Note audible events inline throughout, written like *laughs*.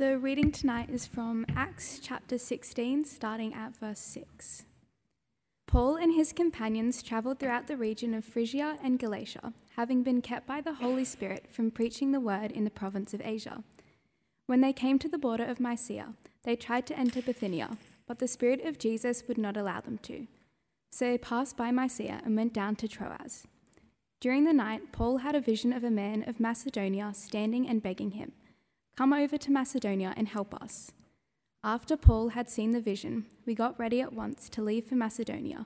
The reading tonight is from Acts chapter 16, starting at verse 6. Paul and his companions travelled throughout the region of Phrygia and Galatia, having been kept by the Holy Spirit from preaching the word in the province of Asia. When they came to the border of Mysia, they tried to enter Bithynia, but the Spirit of Jesus would not allow them to. So they passed by Mysia and went down to Troas. During the night, Paul had a vision of a man of Macedonia standing and begging him, Come over to Macedonia and help us. After Paul had seen the vision, we got ready at once to leave for Macedonia,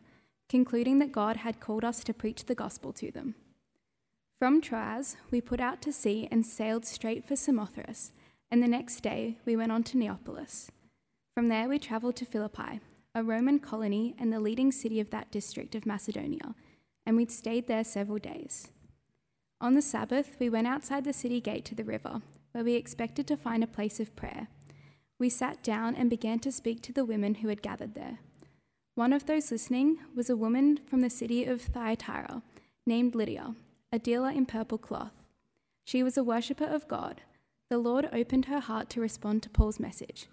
concluding that God had called us to preach the gospel to them. From Troas, we put out to sea and sailed straight for Samothrace, and the next day we went on to Neapolis. From there, we travelled to Philippi, a Roman colony and the leading city of that district of Macedonia, and we'd stayed there several days. On the Sabbath, we went outside the city gate to the river, where we expected to find a place of prayer we sat down and began to speak to the women who had gathered there. One of those listening was a woman from the city of Thyatira named Lydia, a dealer in purple cloth. She was a worshipper of God. The Lord opened her heart to respond to Paul's message.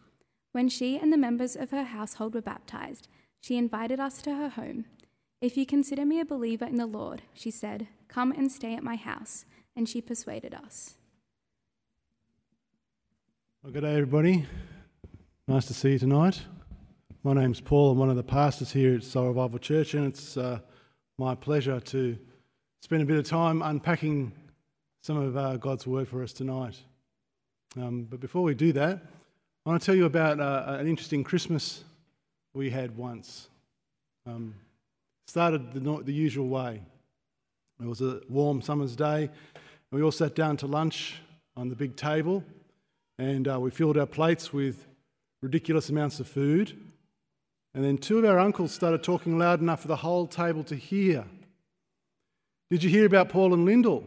When she and the members of her household were baptized, she invited us to her home. If you consider me a believer in the Lord, she said, come and stay at my house. And she persuaded us. Well, good day, everybody. Nice to see you tonight. My name's Paul. I'm one of the pastors here at Soul Revival Church, and it's uh, my pleasure to spend a bit of time unpacking some of uh, God's Word for us tonight. Um, but before we do that, I want to tell you about uh, an interesting Christmas we had once. Um, started the, the usual way. It was a warm summer's day, and we all sat down to lunch on the big table and uh, we filled our plates with ridiculous amounts of food. And then two of our uncles started talking loud enough for the whole table to hear. Did you hear about Paul and Lyndall?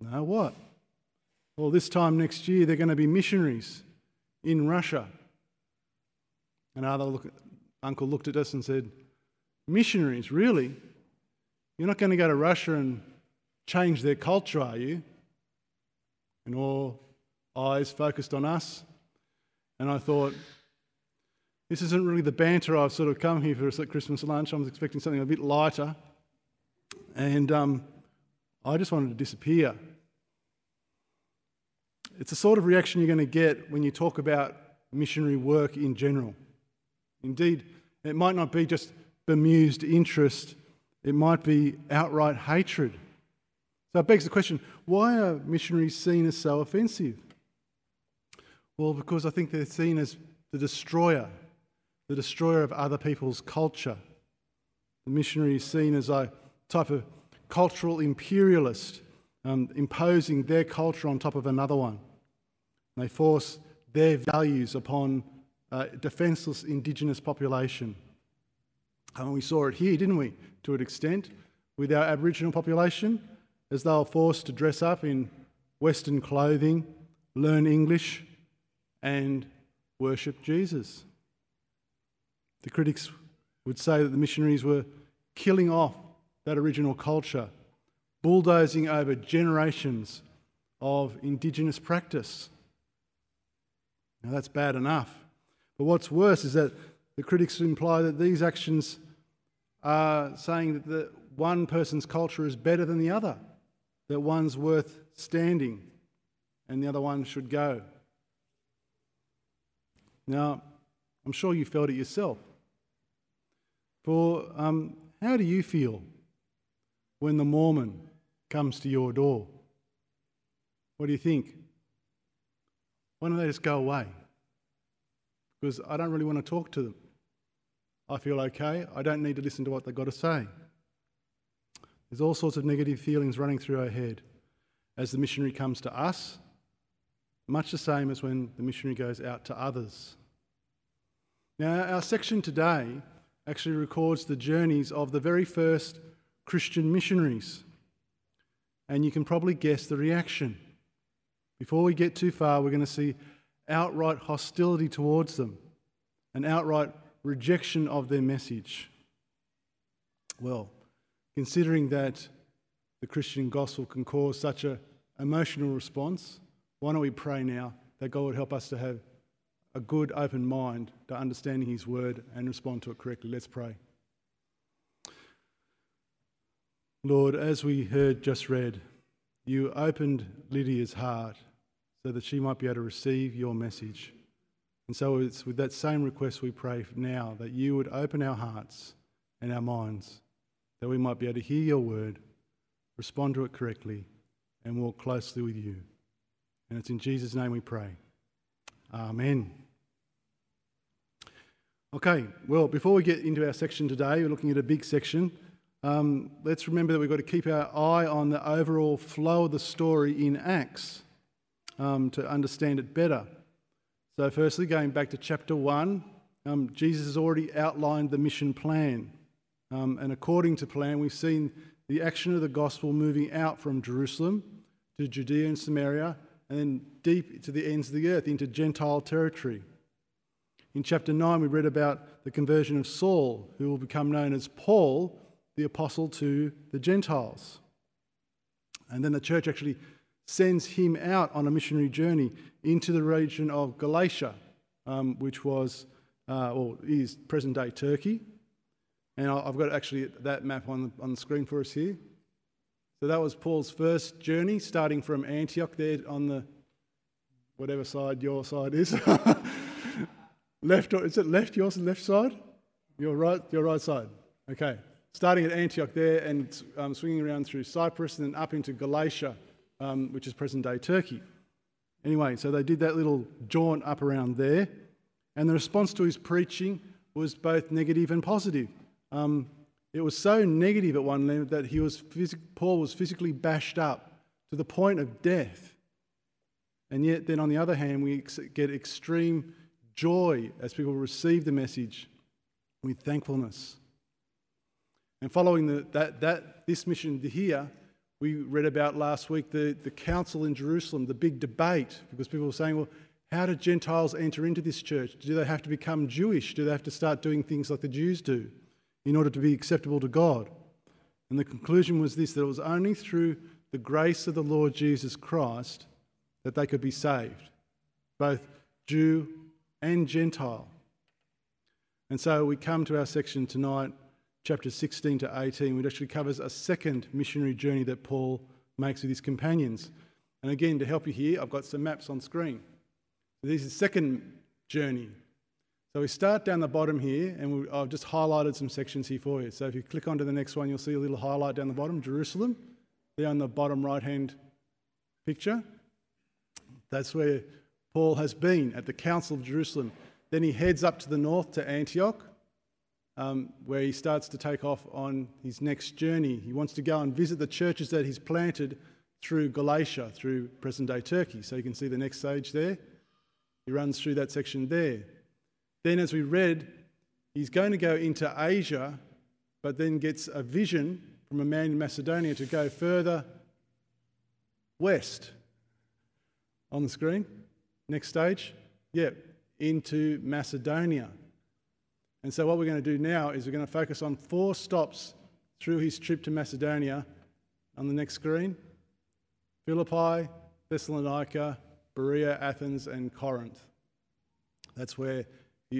No, what? Well, this time next year, they're going to be missionaries in Russia. And other look, uncle looked at us and said, Missionaries, really? You're not going to go to Russia and change their culture, are you? And all eyes focused on us. And I thought, this isn't really the banter I've sort of come here for at Christmas lunch. I was expecting something a bit lighter. And um, I just wanted to disappear. It's the sort of reaction you're going to get when you talk about missionary work in general. Indeed, it might not be just bemused interest, it might be outright hatred. So it begs the question why are missionaries seen as so offensive? Well, because I think they're seen as the destroyer, the destroyer of other people's culture. The missionary is seen as a type of cultural imperialist, um, imposing their culture on top of another one. They force their values upon a defenceless indigenous population. And we saw it here, didn't we, to an extent, with our Aboriginal population, as they were forced to dress up in Western clothing, learn English, and worship Jesus. The critics would say that the missionaries were killing off that original culture, bulldozing over generations of indigenous practice. Now, that's bad enough. But what's worse is that the critics imply that these actions are saying that the one person's culture is better than the other, that one's worth standing and the other one should go. Now, I'm sure you felt it yourself. For um, how do you feel when the Mormon comes to your door? What do you think? Why don't they just go away? Because I don't really want to talk to them. I feel okay. I don't need to listen to what they've got to say. There's all sorts of negative feelings running through our head as the missionary comes to us much the same as when the missionary goes out to others. Now, our section today actually records the journeys of the very first Christian missionaries. And you can probably guess the reaction. Before we get too far, we're going to see outright hostility towards them, an outright rejection of their message. Well, considering that the Christian gospel can cause such an emotional response, why don't we pray now that God would help us to have a good, open mind to understanding His word and respond to it correctly. Let's pray. Lord, as we heard just read, you opened Lydia's heart so that she might be able to receive your message. And so it's with that same request we pray now that you would open our hearts and our minds, that we might be able to hear your word, respond to it correctly, and walk closely with you. And it's in Jesus' name we pray. Amen. Okay, well, before we get into our section today, we're looking at a big section. Um, let's remember that we've got to keep our eye on the overall flow of the story in Acts um, to understand it better. So, firstly, going back to chapter 1, um, Jesus has already outlined the mission plan. Um, and according to plan, we've seen the action of the gospel moving out from Jerusalem to Judea and Samaria, and then deep to the ends of the earth into Gentile territory. In chapter 9, we read about the conversion of Saul, who will become known as Paul, the apostle to the Gentiles. And then the church actually sends him out on a missionary journey into the region of Galatia, um, which was, uh, or is present day Turkey. And I've got actually that map on the, on the screen for us here. So that was Paul's first journey, starting from Antioch there on the whatever side your side is. *laughs* left or is it left? Yours left side? Your right, your right side. Okay. Starting at Antioch there and um, swinging around through Cyprus and then up into Galatia, um, which is present day Turkey. Anyway, so they did that little jaunt up around there, and the response to his preaching was both negative and positive. Um, it was so negative at one level that he was phys- Paul was physically bashed up to the point of death. And yet, then on the other hand, we ex- get extreme joy as people receive the message with thankfulness. And following the, that, that, this mission here, we read about last week the, the council in Jerusalem, the big debate, because people were saying, well, how do Gentiles enter into this church? Do they have to become Jewish? Do they have to start doing things like the Jews do in order to be acceptable to God? And the conclusion was this that it was only through the grace of the Lord Jesus Christ that they could be saved, both Jew and Gentile. And so we come to our section tonight chapters 16 to 18, which actually covers a second missionary journey that Paul makes with his companions. And again, to help you here, I've got some maps on screen. This is the second journey. So we start down the bottom here, and we, I've just highlighted some sections here for you. So if you click onto the next one, you'll see a little highlight down the bottom Jerusalem, there on the bottom right hand picture. That's where Paul has been at the Council of Jerusalem. Then he heads up to the north to Antioch um, where he starts to take off on his next journey. He wants to go and visit the churches that he's planted through Galatia, through present day Turkey. So you can see the next stage there. He runs through that section there. Then, as we read, he's going to go into Asia, but then gets a vision from a man in Macedonia to go further west. On the screen. Next stage. Yep, into Macedonia. And so, what we're going to do now is we're going to focus on four stops through his trip to Macedonia on the next screen Philippi, Thessalonica, Berea, Athens, and Corinth. That's where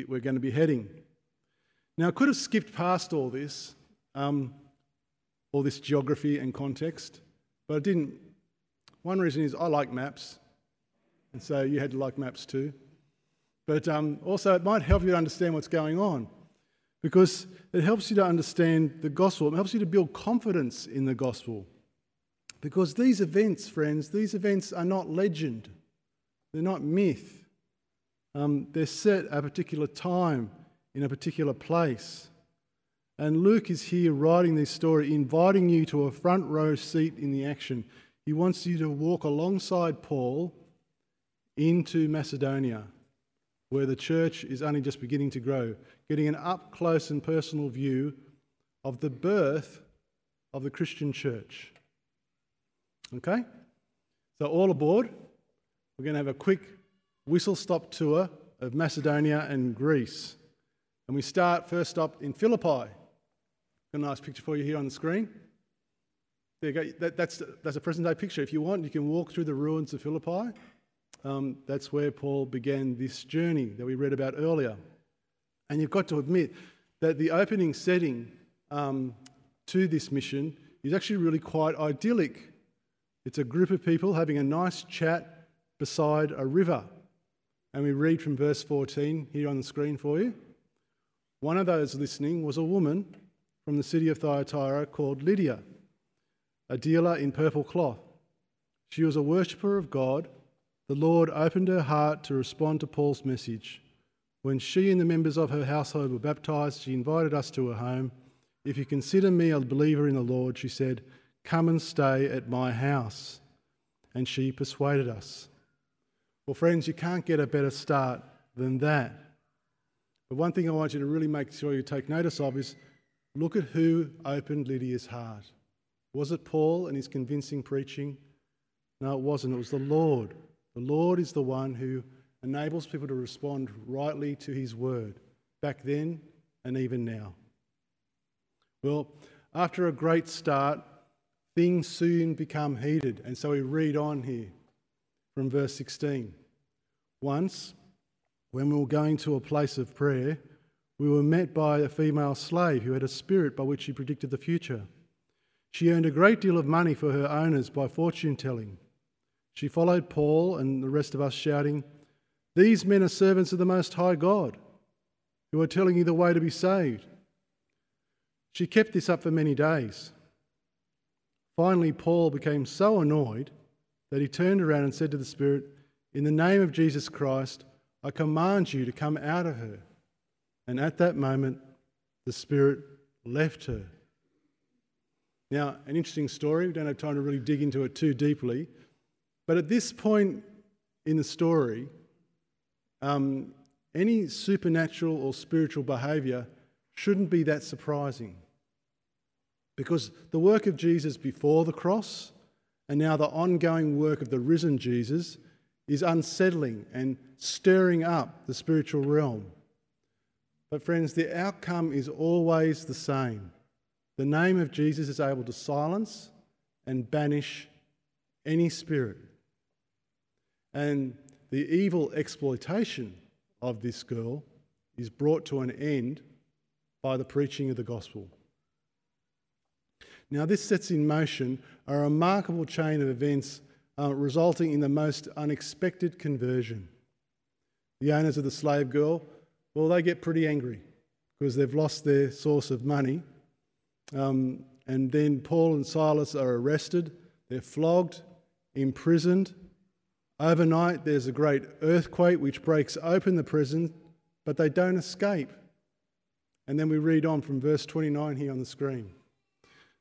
we're going to be heading. Now, I could have skipped past all this, um, all this geography and context, but I didn't. One reason is I like maps, and so you had to like maps too. But um, also, it might help you to understand what's going on because it helps you to understand the gospel. It helps you to build confidence in the gospel. Because these events, friends, these events are not legend, they're not myth. Um, they're set at a particular time in a particular place. And Luke is here writing this story, inviting you to a front row seat in the action. He wants you to walk alongside Paul into Macedonia where the church is only just beginning to grow, getting an up close and personal view of the birth of the Christian church. Okay? So, all aboard. We're going to have a quick whistle stop tour of Macedonia and Greece. And we start first stop in Philippi. Got a nice picture for you here on the screen. There you go. That, that's, that's a present day picture. If you want, you can walk through the ruins of Philippi. um, that's where Paul began this journey that we read about earlier. And you've got to admit that the opening setting um, to this mission is actually really quite idyllic. It's a group of people having a nice chat beside a river. And we read from verse 14 here on the screen for you. One of those listening was a woman from the city of Thyatira called Lydia, a dealer in purple cloth. She was a worshipper of God. The Lord opened her heart to respond to Paul's message. When she and the members of her household were baptized, she invited us to her home. If you consider me a believer in the Lord, she said, come and stay at my house. And she persuaded us. Well, friends, you can't get a better start than that. But one thing I want you to really make sure you take notice of is look at who opened Lydia's heart. Was it Paul and his convincing preaching? No, it wasn't. It was the Lord. The Lord is the one who enables people to respond rightly to his word, back then and even now. Well, after a great start, things soon become heated. And so we read on here from verse 16. Once, when we were going to a place of prayer, we were met by a female slave who had a spirit by which she predicted the future. She earned a great deal of money for her owners by fortune telling. She followed Paul and the rest of us, shouting, These men are servants of the Most High God, who are telling you the way to be saved. She kept this up for many days. Finally, Paul became so annoyed that he turned around and said to the Spirit, In the name of Jesus Christ, I command you to come out of her. And at that moment, the Spirit left her. Now, an interesting story. We don't have time to really dig into it too deeply. But at this point in the story, um, any supernatural or spiritual behaviour shouldn't be that surprising. Because the work of Jesus before the cross and now the ongoing work of the risen Jesus is unsettling and stirring up the spiritual realm. But, friends, the outcome is always the same. The name of Jesus is able to silence and banish any spirit. And the evil exploitation of this girl is brought to an end by the preaching of the gospel. Now, this sets in motion a remarkable chain of events uh, resulting in the most unexpected conversion. The owners of the slave girl, well, they get pretty angry because they've lost their source of money. Um, and then Paul and Silas are arrested, they're flogged, imprisoned. Overnight, there's a great earthquake which breaks open the prison, but they don't escape. And then we read on from verse 29 here on the screen.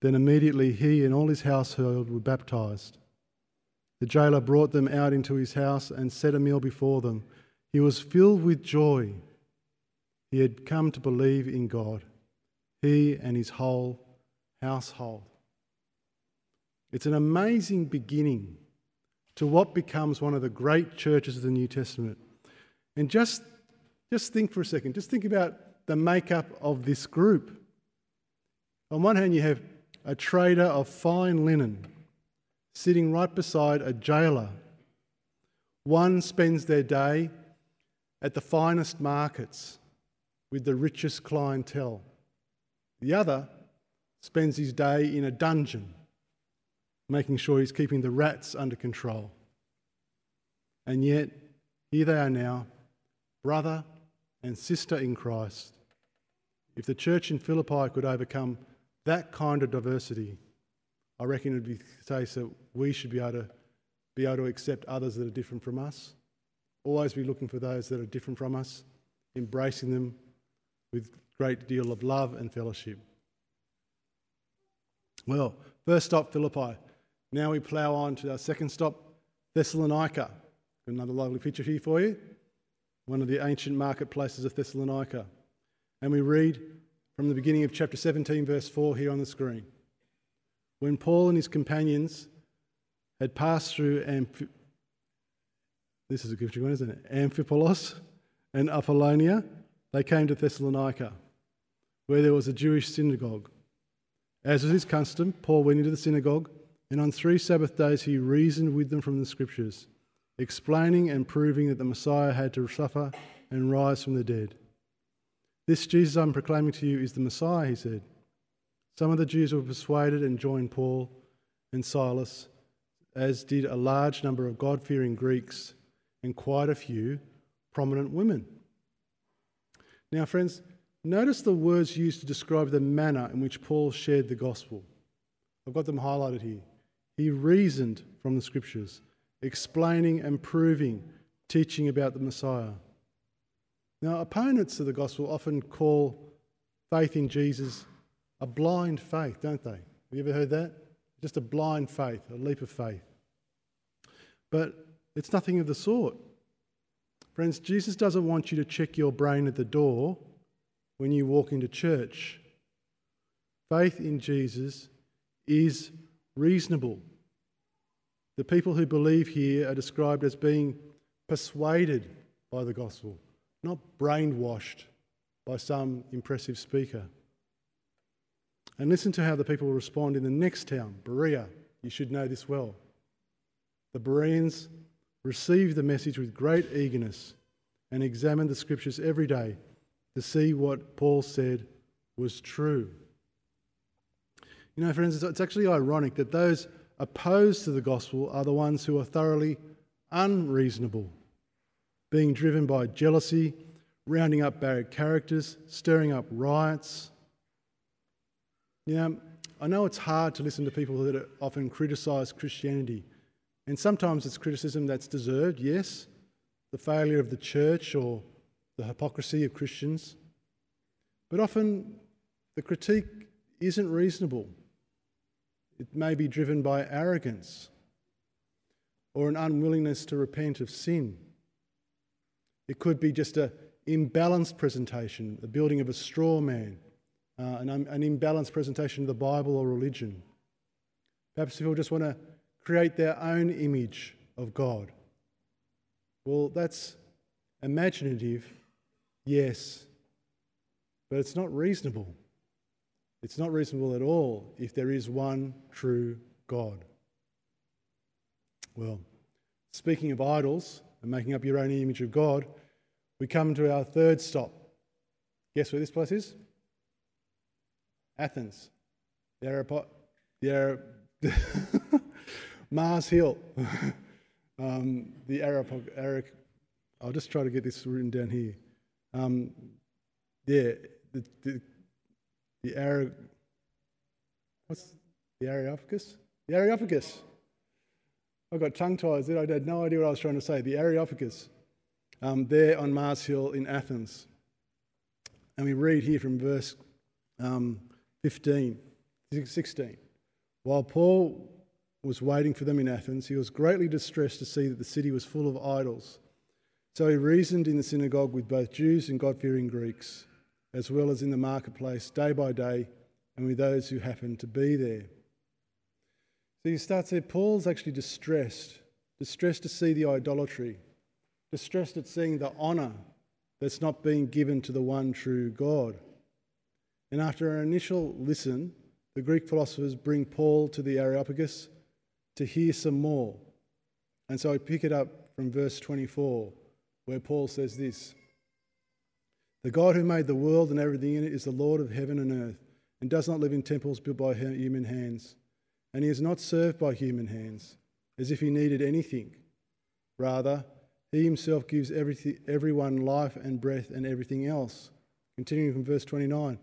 then immediately he and all his household were baptized. The jailer brought them out into his house and set a meal before them. He was filled with joy. He had come to believe in God, he and his whole household. It's an amazing beginning to what becomes one of the great churches of the New Testament. And just, just think for a second, just think about the makeup of this group. On one hand, you have a trader of fine linen, sitting right beside a jailer. One spends their day at the finest markets with the richest clientele. The other spends his day in a dungeon, making sure he's keeping the rats under control. And yet, here they are now, brother and sister in Christ. If the church in Philippi could overcome that kind of diversity, I reckon it would be the case that we should be able to be able to accept others that are different from us. Always be looking for those that are different from us, embracing them with great deal of love and fellowship. Well, first stop Philippi. Now we plough on to our second stop, Thessalonica. Another lovely picture here for you. One of the ancient marketplaces of Thessalonica. And we read from the beginning of chapter 17, verse 4 here on the screen. When Paul and his companions had passed through this is a good one, isn't it? Amphipolis and Apollonia, they came to Thessalonica, where there was a Jewish synagogue. As was his custom, Paul went into the synagogue, and on three Sabbath days he reasoned with them from the Scriptures, explaining and proving that the Messiah had to suffer and rise from the dead. This Jesus I'm proclaiming to you is the Messiah, he said. Some of the Jews were persuaded and joined Paul and Silas, as did a large number of God fearing Greeks and quite a few prominent women. Now, friends, notice the words used to describe the manner in which Paul shared the gospel. I've got them highlighted here. He reasoned from the scriptures, explaining and proving, teaching about the Messiah. Now, opponents of the gospel often call faith in Jesus a blind faith, don't they? Have you ever heard that? Just a blind faith, a leap of faith. But it's nothing of the sort. Friends, Jesus doesn't want you to check your brain at the door when you walk into church. Faith in Jesus is reasonable. The people who believe here are described as being persuaded by the gospel, not brainwashed by some impressive speaker. And listen to how the people respond in the next town, Berea. You should know this well. The Bereans received the message with great eagerness and examined the scriptures every day to see what Paul said was true. You know, friends, it's actually ironic that those opposed to the gospel are the ones who are thoroughly unreasonable, being driven by jealousy, rounding up bad characters, stirring up riots. You know, I know it's hard to listen to people that often criticise Christianity and sometimes it's criticism that's deserved, yes, the failure of the church or the hypocrisy of Christians. But often the critique isn't reasonable. It may be driven by arrogance or an unwillingness to repent of sin. It could be just an imbalanced presentation, the building of a straw man, uh, an, an imbalanced presentation of the Bible or religion. Perhaps people just want to create their own image of God. Well, that's imaginative, yes, but it's not reasonable. It's not reasonable at all if there is one true God. Well, speaking of idols and making up your own image of God, we come to our third stop. Guess where this place is? Athens. The Arab, the Arab, *laughs* Mars Hill, *laughs* um, the Arab, Eric, I'll just try to get this written down here. Um, yeah, the, the, the what's the Areopagus? The Areopagus. I got tongue tied there. I had no idea what I was trying to say. The Areopagus, um, there on Mars Hill in Athens. And we read here from verse um, 15, 16. While Paul was waiting for them in Athens, he was greatly distressed to see that the city was full of idols. So he reasoned in the synagogue with both Jews and God fearing Greeks, as well as in the marketplace day by day, and with those who happened to be there. So he starts there. Paul's actually distressed, distressed to see the idolatry, distressed at seeing the honour that's not being given to the one true God. And after an initial listen, the Greek philosophers bring Paul to the Areopagus to hear some more. And so I pick it up from verse 24, where Paul says this The God who made the world and everything in it is the Lord of heaven and earth, and does not live in temples built by human hands. And he is not served by human hands, as if he needed anything. Rather, he himself gives everyone life and breath and everything else. Continuing from verse 29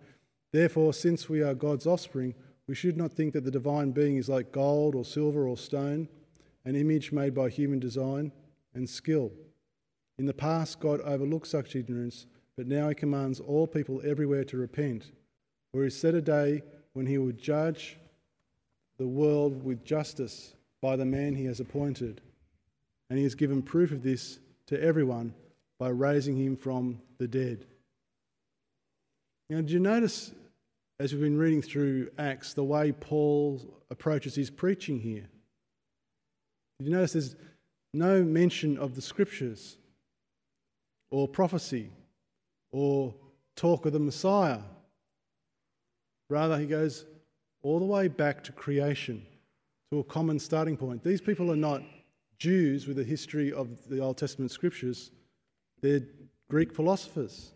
Therefore, since we are God's offspring, we should not think that the divine being is like gold or silver or stone, an image made by human design and skill. In the past, God overlooked such ignorance, but now he commands all people everywhere to repent, for he set a day when he will judge the world with justice by the man he has appointed. and he has given proof of this to everyone by raising him from the dead. Now, did you notice as we've been reading through Acts the way Paul approaches his preaching here? Did you notice there's no mention of the scriptures or prophecy or talk of the Messiah? Rather, he goes all the way back to creation, to a common starting point. These people are not Jews with a history of the Old Testament scriptures, they're Greek philosophers.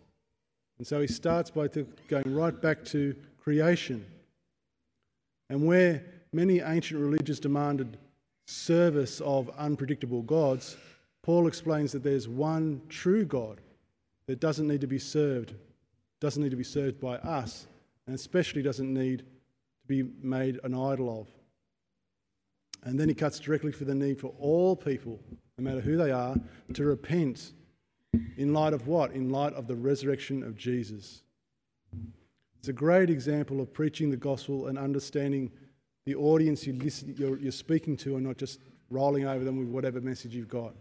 And so he starts by going right back to creation. And where many ancient religions demanded service of unpredictable gods, Paul explains that there's one true God that doesn't need to be served, doesn't need to be served by us, and especially doesn't need be made an idol of. And then he cuts directly for the need for all people, no matter who they are, to repent in light of what? In light of the resurrection of Jesus. It's a great example of preaching the gospel and understanding the audience you listen, you're, you're speaking to and not just rolling over them with whatever message you've got.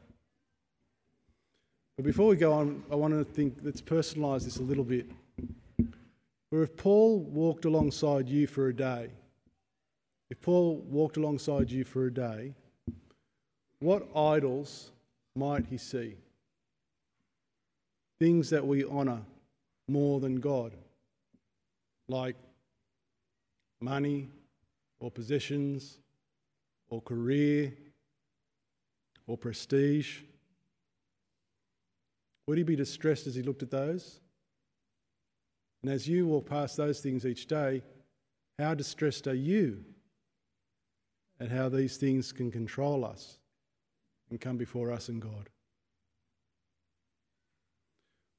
But before we go on, I want to think, let's personalise this a little bit. Where if Paul walked alongside you for a day, if Paul walked alongside you for a day, what idols might he see? Things that we honour more than God, like money or possessions or career or prestige. Would he be distressed as he looked at those? And as you walk past those things each day, how distressed are you at how these things can control us and come before us and God?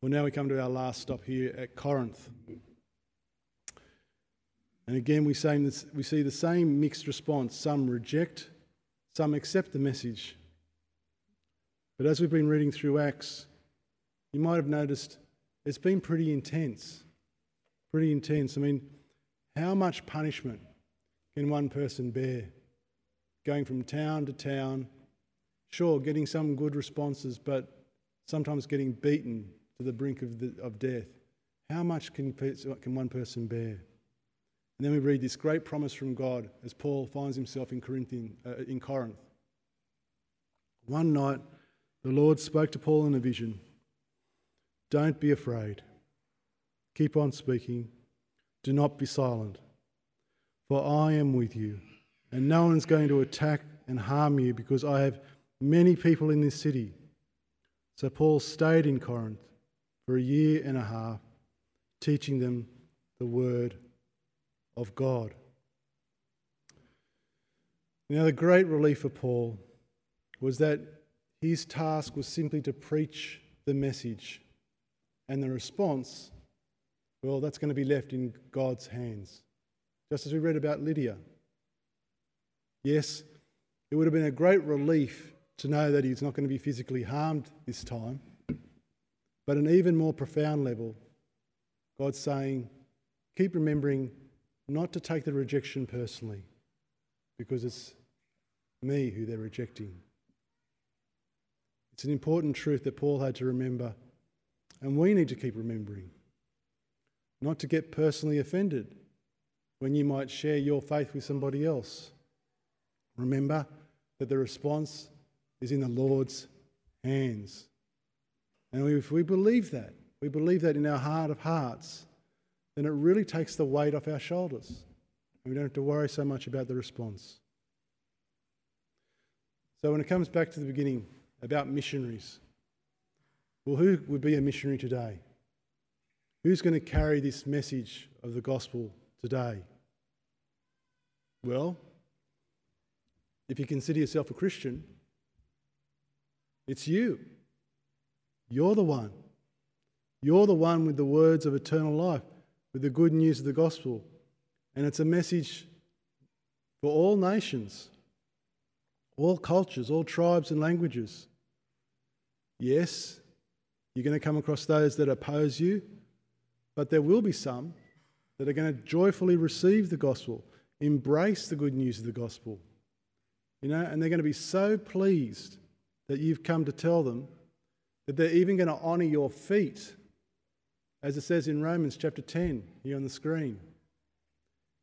Well, now we come to our last stop here at Corinth. And again, we, we see the same mixed response. Some reject, some accept the message. But as we've been reading through Acts, you might have noticed it's been pretty intense. Pretty intense. I mean, how much punishment can one person bear? Going from town to town, sure, getting some good responses, but sometimes getting beaten to the brink of, the, of death. How much can, can one person bear? And then we read this great promise from God as Paul finds himself in, Corinthian, uh, in Corinth. One night, the Lord spoke to Paul in a vision Don't be afraid. Keep on speaking. Do not be silent. For I am with you, and no one's going to attack and harm you because I have many people in this city. So Paul stayed in Corinth for a year and a half, teaching them the word of God. Now, the great relief for Paul was that his task was simply to preach the message, and the response, well, that's going to be left in God's hands. Just as we read about Lydia. Yes, it would have been a great relief to know that he's not going to be physically harmed this time. But an even more profound level, God's saying, keep remembering not to take the rejection personally because it's me who they're rejecting. It's an important truth that Paul had to remember, and we need to keep remembering. Not to get personally offended when you might share your faith with somebody else. Remember that the response is in the Lord's hands. And if we believe that, we believe that in our heart of hearts, then it really takes the weight off our shoulders. And we don't have to worry so much about the response. So when it comes back to the beginning about missionaries, well, who would be a missionary today? Who's going to carry this message of the gospel today? Well, if you consider yourself a Christian, it's you. You're the one. You're the one with the words of eternal life with the good news of the gospel. And it's a message for all nations, all cultures, all tribes and languages. Yes, you're going to come across those that oppose you, but there will be some that are going to joyfully receive the gospel, embrace the good news of the gospel. You know, and they're going to be so pleased that you've come to tell them that they're even going to honour your feet, as it says in Romans chapter 10 here on the screen.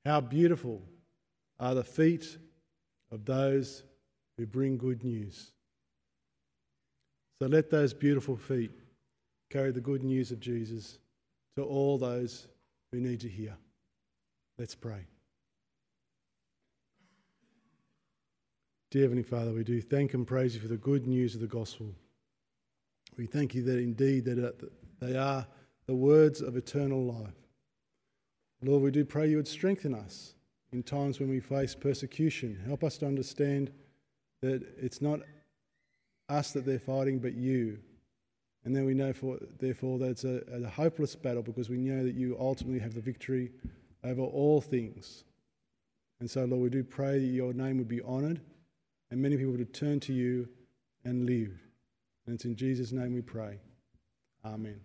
How beautiful are the feet of those who bring good news. So let those beautiful feet carry the good news of Jesus to all those who need to hear. Let's pray. Dear Heavenly Father, we do thank and praise you for the good news of the gospel. We thank you that indeed uh, that they are the words of eternal life. Lord, we do pray you would strengthen us in times when we face persecution. Help us to understand that it's not us that they're fighting, but you. And then we know, for, therefore, that it's a, a hopeless battle because we know that you ultimately have the victory over all things. And so, Lord, we do pray that your name would be honoured and many people would turn to you and live. And it's in Jesus' name we pray. Amen.